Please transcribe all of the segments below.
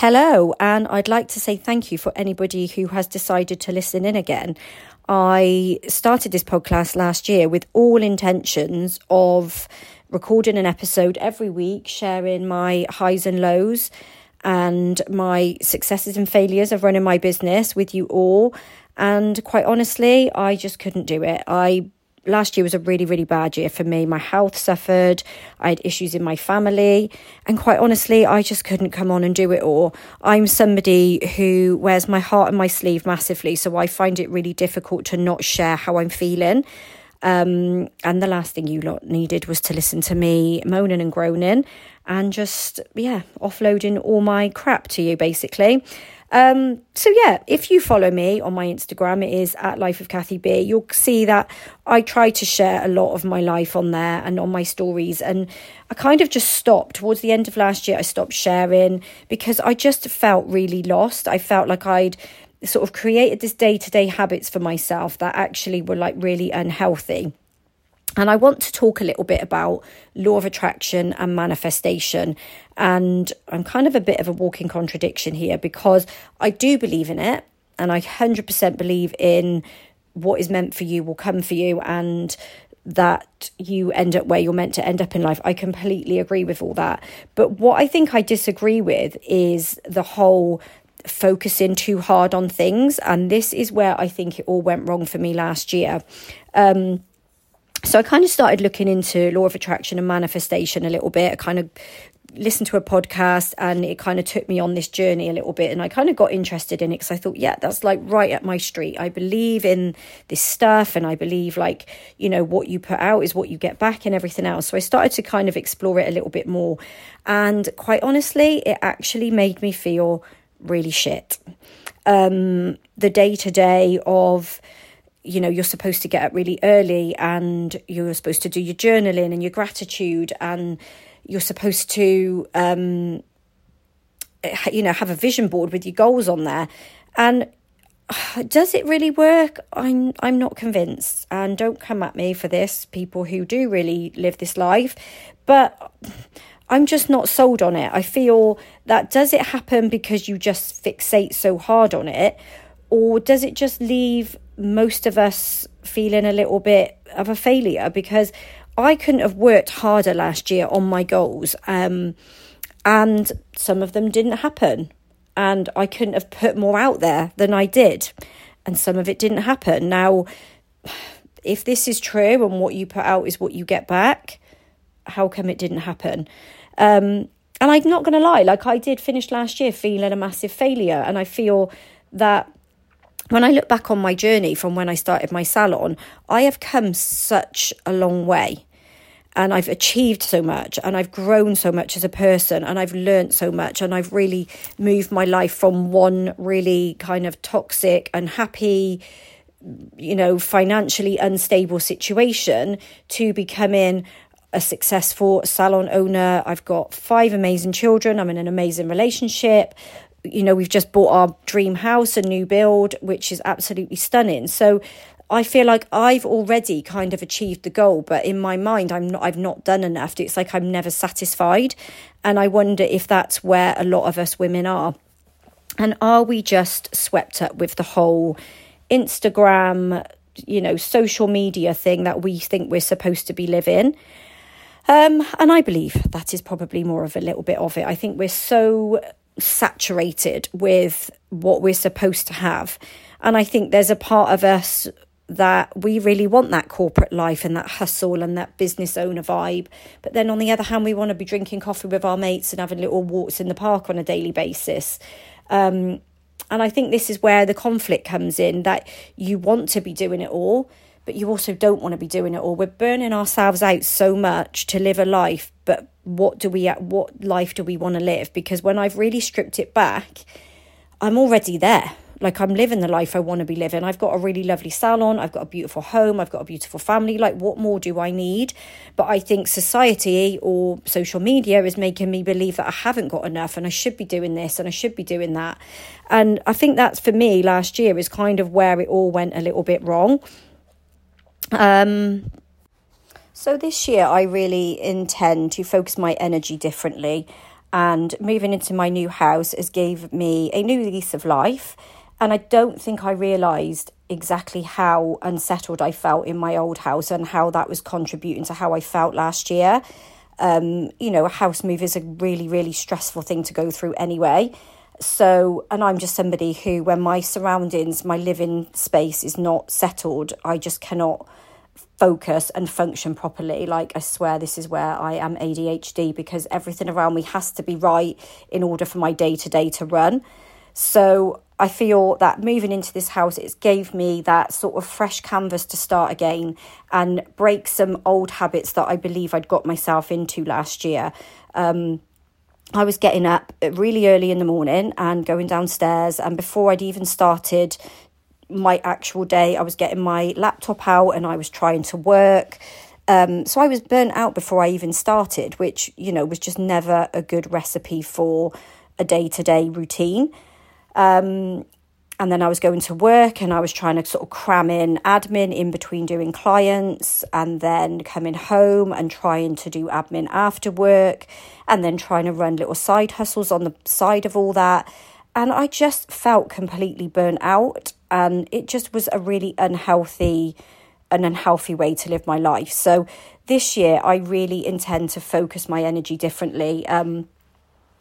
Hello, and I'd like to say thank you for anybody who has decided to listen in again. I started this podcast last year with all intentions of recording an episode every week, sharing my highs and lows and my successes and failures of running my business with you all. And quite honestly, I just couldn't do it. I last year was a really, really bad year for me. My health suffered. I had issues in my family. And quite honestly, I just couldn't come on and do it all. I'm somebody who wears my heart on my sleeve massively. So I find it really difficult to not share how I'm feeling. Um, and the last thing you lot needed was to listen to me moaning and groaning and just, yeah, offloading all my crap to you, basically. Um, so yeah, if you follow me on my Instagram, it is at Life of Cathy B. You'll see that I try to share a lot of my life on there and on my stories. And I kind of just stopped towards the end of last year. I stopped sharing because I just felt really lost. I felt like I'd sort of created this day to day habits for myself that actually were like really unhealthy. And I want to talk a little bit about law of attraction and manifestation. And I'm kind of a bit of a walking contradiction here because I do believe in it. And I 100% believe in what is meant for you will come for you and that you end up where you're meant to end up in life. I completely agree with all that. But what I think I disagree with is the whole focusing too hard on things. And this is where I think it all went wrong for me last year. Um, so I kind of started looking into law of attraction and manifestation a little bit. I kind of listened to a podcast and it kind of took me on this journey a little bit and I kind of got interested in it because I thought yeah that's like right at my street. I believe in this stuff and I believe like you know what you put out is what you get back and everything else. So I started to kind of explore it a little bit more and quite honestly it actually made me feel really shit. Um the day to day of you know, you're supposed to get up really early and you're supposed to do your journaling and your gratitude and you're supposed to, um, you know, have a vision board with your goals on there. And does it really work? I'm I'm not convinced. And don't come at me for this, people who do really live this life. But I'm just not sold on it. I feel that does it happen because you just fixate so hard on it? Or does it just leave most of us feeling a little bit of a failure because I couldn't have worked harder last year on my goals. Um, and some of them didn't happen. And I couldn't have put more out there than I did. And some of it didn't happen. Now, if this is true and what you put out is what you get back, how come it didn't happen? Um, and I'm not going to lie, like I did finish last year feeling a massive failure. And I feel that when I look back on my journey from when I started my salon, I have come such a long way and I've achieved so much and I've grown so much as a person and I've learned so much and I've really moved my life from one really kind of toxic, unhappy, you know, financially unstable situation to becoming a successful salon owner. I've got five amazing children. I'm in an amazing relationship you know, we've just bought our dream house, a new build, which is absolutely stunning. So I feel like I've already kind of achieved the goal, but in my mind, I'm not. I've not done enough. It's like I'm never satisfied, and I wonder if that's where a lot of us women are. And are we just swept up with the whole Instagram, you know, social media thing that we think we're supposed to be living? Um, and I believe that is probably more of a little bit of it. I think we're so saturated with what we're supposed to have. And I think there's a part of us that we really want that corporate life and that hustle and that business owner vibe. But then on the other hand, we want to be drinking coffee with our mates and having little walks in the park on a daily basis. Um, and I think this is where the conflict comes in that you want to be doing it all, but you also don't want to be doing it all. We're burning ourselves out so much to live a life, but what do we at what life do we want to live? Because when I've really stripped it back, I'm already there. Like I'm living the life I want to be living. I've got a really lovely salon, I've got a beautiful home, I've got a beautiful family. Like what more do I need? But I think society or social media is making me believe that I haven't got enough and I should be doing this and I should be doing that. And I think that's for me last year is kind of where it all went a little bit wrong um, so this year, I really intend to focus my energy differently. And moving into my new house has gave me a new lease of life. And I don't think I realised exactly how unsettled I felt in my old house and how that was contributing to how I felt last year. Um, you know, a house move is a really, really stressful thing to go through anyway. So, and I'm just somebody who, when my surroundings, my living space is not settled, I just cannot focus and function properly. Like, I swear this is where I am ADHD because everything around me has to be right in order for my day to day to run. So, I feel that moving into this house, it gave me that sort of fresh canvas to start again and break some old habits that I believe I'd got myself into last year. Um, I was getting up really early in the morning and going downstairs, and before I'd even started my actual day, I was getting my laptop out and I was trying to work. Um, so I was burnt out before I even started, which, you know, was just never a good recipe for a day to day routine. Um, and then I was going to work and I was trying to sort of cram in admin in between doing clients and then coming home and trying to do admin after work and then trying to run little side hustles on the side of all that. And I just felt completely burnt out and it just was a really unhealthy an unhealthy way to live my life. So this year I really intend to focus my energy differently. Um,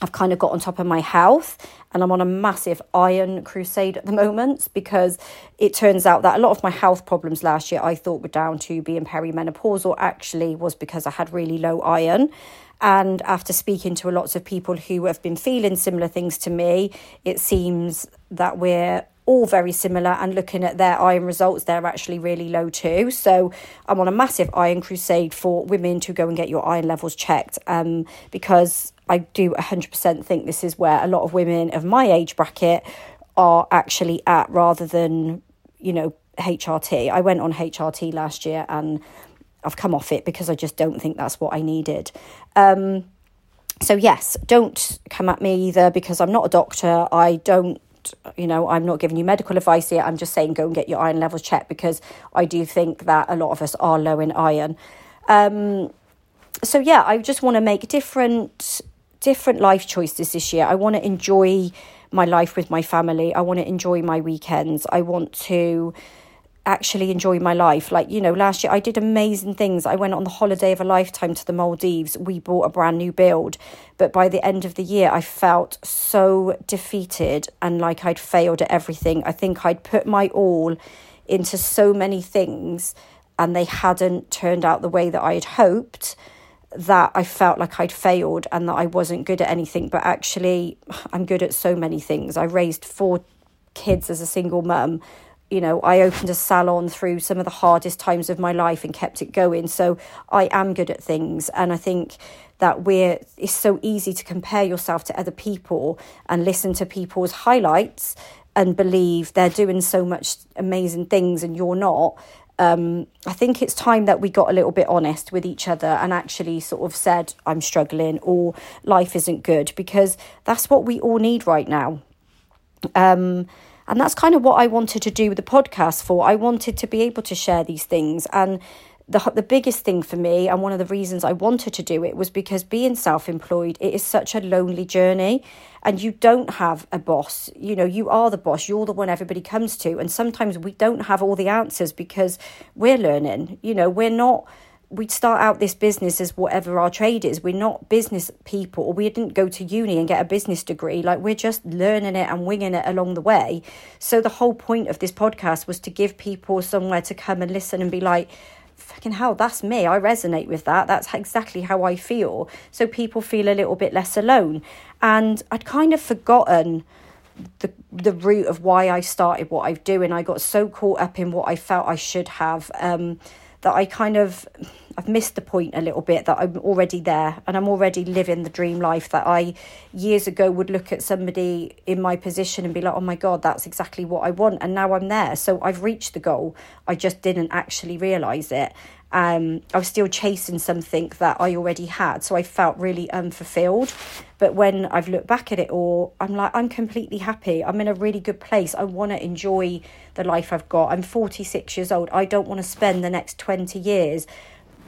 I've kind of got on top of my health and I'm on a massive iron crusade at the moment because it turns out that a lot of my health problems last year I thought were down to being perimenopausal actually was because I had really low iron. And after speaking to a lots of people who have been feeling similar things to me, it seems that we're all very similar and looking at their iron results they're actually really low too so i'm on a massive iron crusade for women to go and get your iron levels checked um, because I do 100% think this is where a lot of women of my age bracket are actually at rather than, you know, HRT. I went on HRT last year and I've come off it because I just don't think that's what I needed. Um, so, yes, don't come at me either because I'm not a doctor. I don't, you know, I'm not giving you medical advice here. I'm just saying go and get your iron levels checked because I do think that a lot of us are low in iron. Um, so, yeah, I just want to make different different life choices this year. I want to enjoy my life with my family. I want to enjoy my weekends. I want to actually enjoy my life. Like, you know, last year I did amazing things. I went on the holiday of a lifetime to the Maldives. We bought a brand new build. But by the end of the year, I felt so defeated and like I'd failed at everything. I think I'd put my all into so many things and they hadn't turned out the way that I had hoped that I felt like I'd failed and that I wasn't good at anything, but actually, I'm good at so many things. I raised four kids as a single mum. You know, I opened a salon through some of the hardest times of my life and kept it going. So I am good at things. And I think that we're, it's so easy to compare yourself to other people and listen to people's highlights and believe they're doing so much amazing things and you're not um, I think it's time that we got a little bit honest with each other and actually sort of said, I'm struggling or life isn't good, because that's what we all need right now. Um, and that's kind of what I wanted to do with the podcast for. I wanted to be able to share these things. And the the biggest thing for me and one of the reasons I wanted to do it was because being self-employed it is such a lonely journey. And you don't have a boss. You know you are the boss. You're the one everybody comes to. And sometimes we don't have all the answers because we're learning. You know we're not we start out this business as whatever our trade is. We're not business people, we didn't go to uni and get a business degree. Like we're just learning it and winging it along the way. So the whole point of this podcast was to give people somewhere to come and listen and be like, fucking hell, that's me. I resonate with that. That's exactly how I feel. So people feel a little bit less alone. And I'd kind of forgotten the the root of why I started what I do, and I got so caught up in what I felt I should have um, that I kind of I've missed the point a little bit that I'm already there and I'm already living the dream life that I years ago would look at somebody in my position and be like, oh my God, that's exactly what I want. And now I'm there. So I've reached the goal. I just didn't actually realize it. Um, I was still chasing something that I already had. So I felt really unfulfilled. But when I've looked back at it all, I'm like, I'm completely happy. I'm in a really good place. I want to enjoy the life I've got. I'm 46 years old. I don't want to spend the next 20 years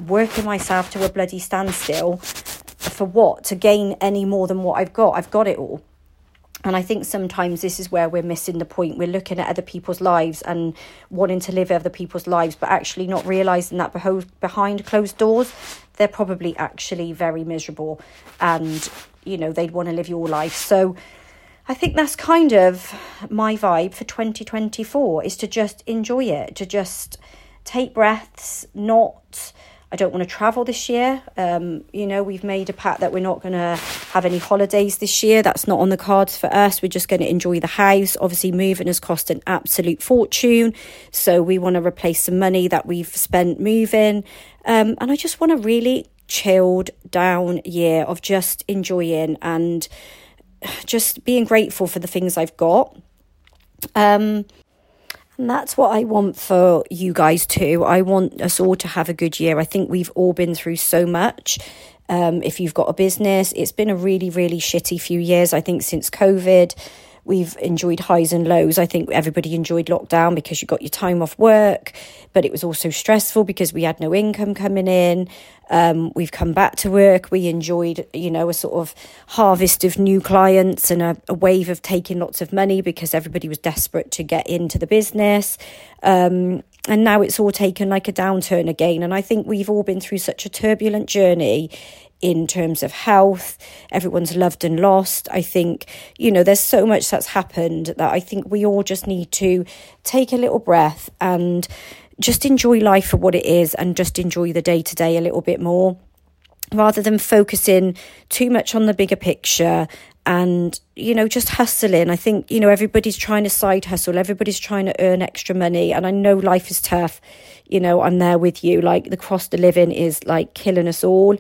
working myself to a bloody standstill for what? To gain any more than what I've got. I've got it all. And I think sometimes this is where we're missing the point. We're looking at other people's lives and wanting to live other people's lives, but actually not realizing that behind closed doors, they're probably actually very miserable and, you know, they'd want to live your life. So I think that's kind of my vibe for 2024 is to just enjoy it, to just take breaths, not I don't want to travel this year. Um, you know, we've made a pact that we're not going to have any holidays this year. That's not on the cards for us. We're just going to enjoy the house. Obviously, moving has cost an absolute fortune. So we want to replace some money that we've spent moving. Um, and I just want a really chilled down year of just enjoying and just being grateful for the things I've got. Um, and that's what I want for you guys too. I want us all to have a good year. I think we've all been through so much. Um, if you've got a business, it's been a really, really shitty few years, I think, since COVID. We've enjoyed highs and lows. I think everybody enjoyed lockdown because you got your time off work, but it was also stressful because we had no income coming in. Um, we've come back to work. We enjoyed, you know, a sort of harvest of new clients and a, a wave of taking lots of money because everybody was desperate to get into the business. Um, and now it's all taken like a downturn again. And I think we've all been through such a turbulent journey in terms of health. Everyone's loved and lost. I think, you know, there's so much that's happened that I think we all just need to take a little breath and just enjoy life for what it is and just enjoy the day to day a little bit more rather than focusing too much on the bigger picture and you know just hustling i think you know everybody's trying to side hustle everybody's trying to earn extra money and i know life is tough you know i'm there with you like the cost of living is like killing us all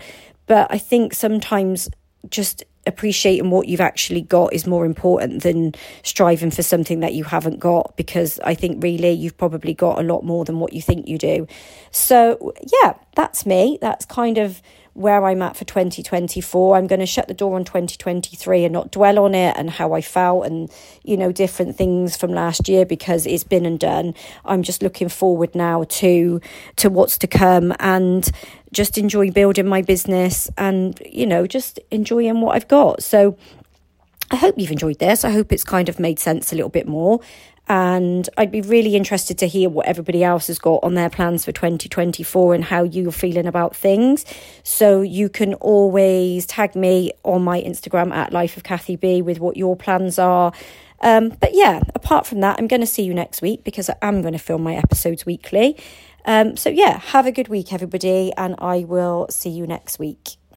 but I think sometimes just appreciating what you've actually got is more important than striving for something that you haven't got because I think really you've probably got a lot more than what you think you do. So, yeah, that's me. That's kind of where I'm at for 2024. I'm going to shut the door on 2023 and not dwell on it and how I felt and, you know, different things from last year because it's been and done. I'm just looking forward now to to what's to come and just enjoy building my business and, you know, just enjoying what I've got. So I hope you've enjoyed this. I hope it's kind of made sense a little bit more. And I'd be really interested to hear what everybody else has got on their plans for 2024 and how you're feeling about things. So you can always tag me on my Instagram at Life of Cathy B with what your plans are. Um, but yeah, apart from that, I'm going to see you next week because I am going to film my episodes weekly. Um, so yeah, have a good week, everybody, and I will see you next week.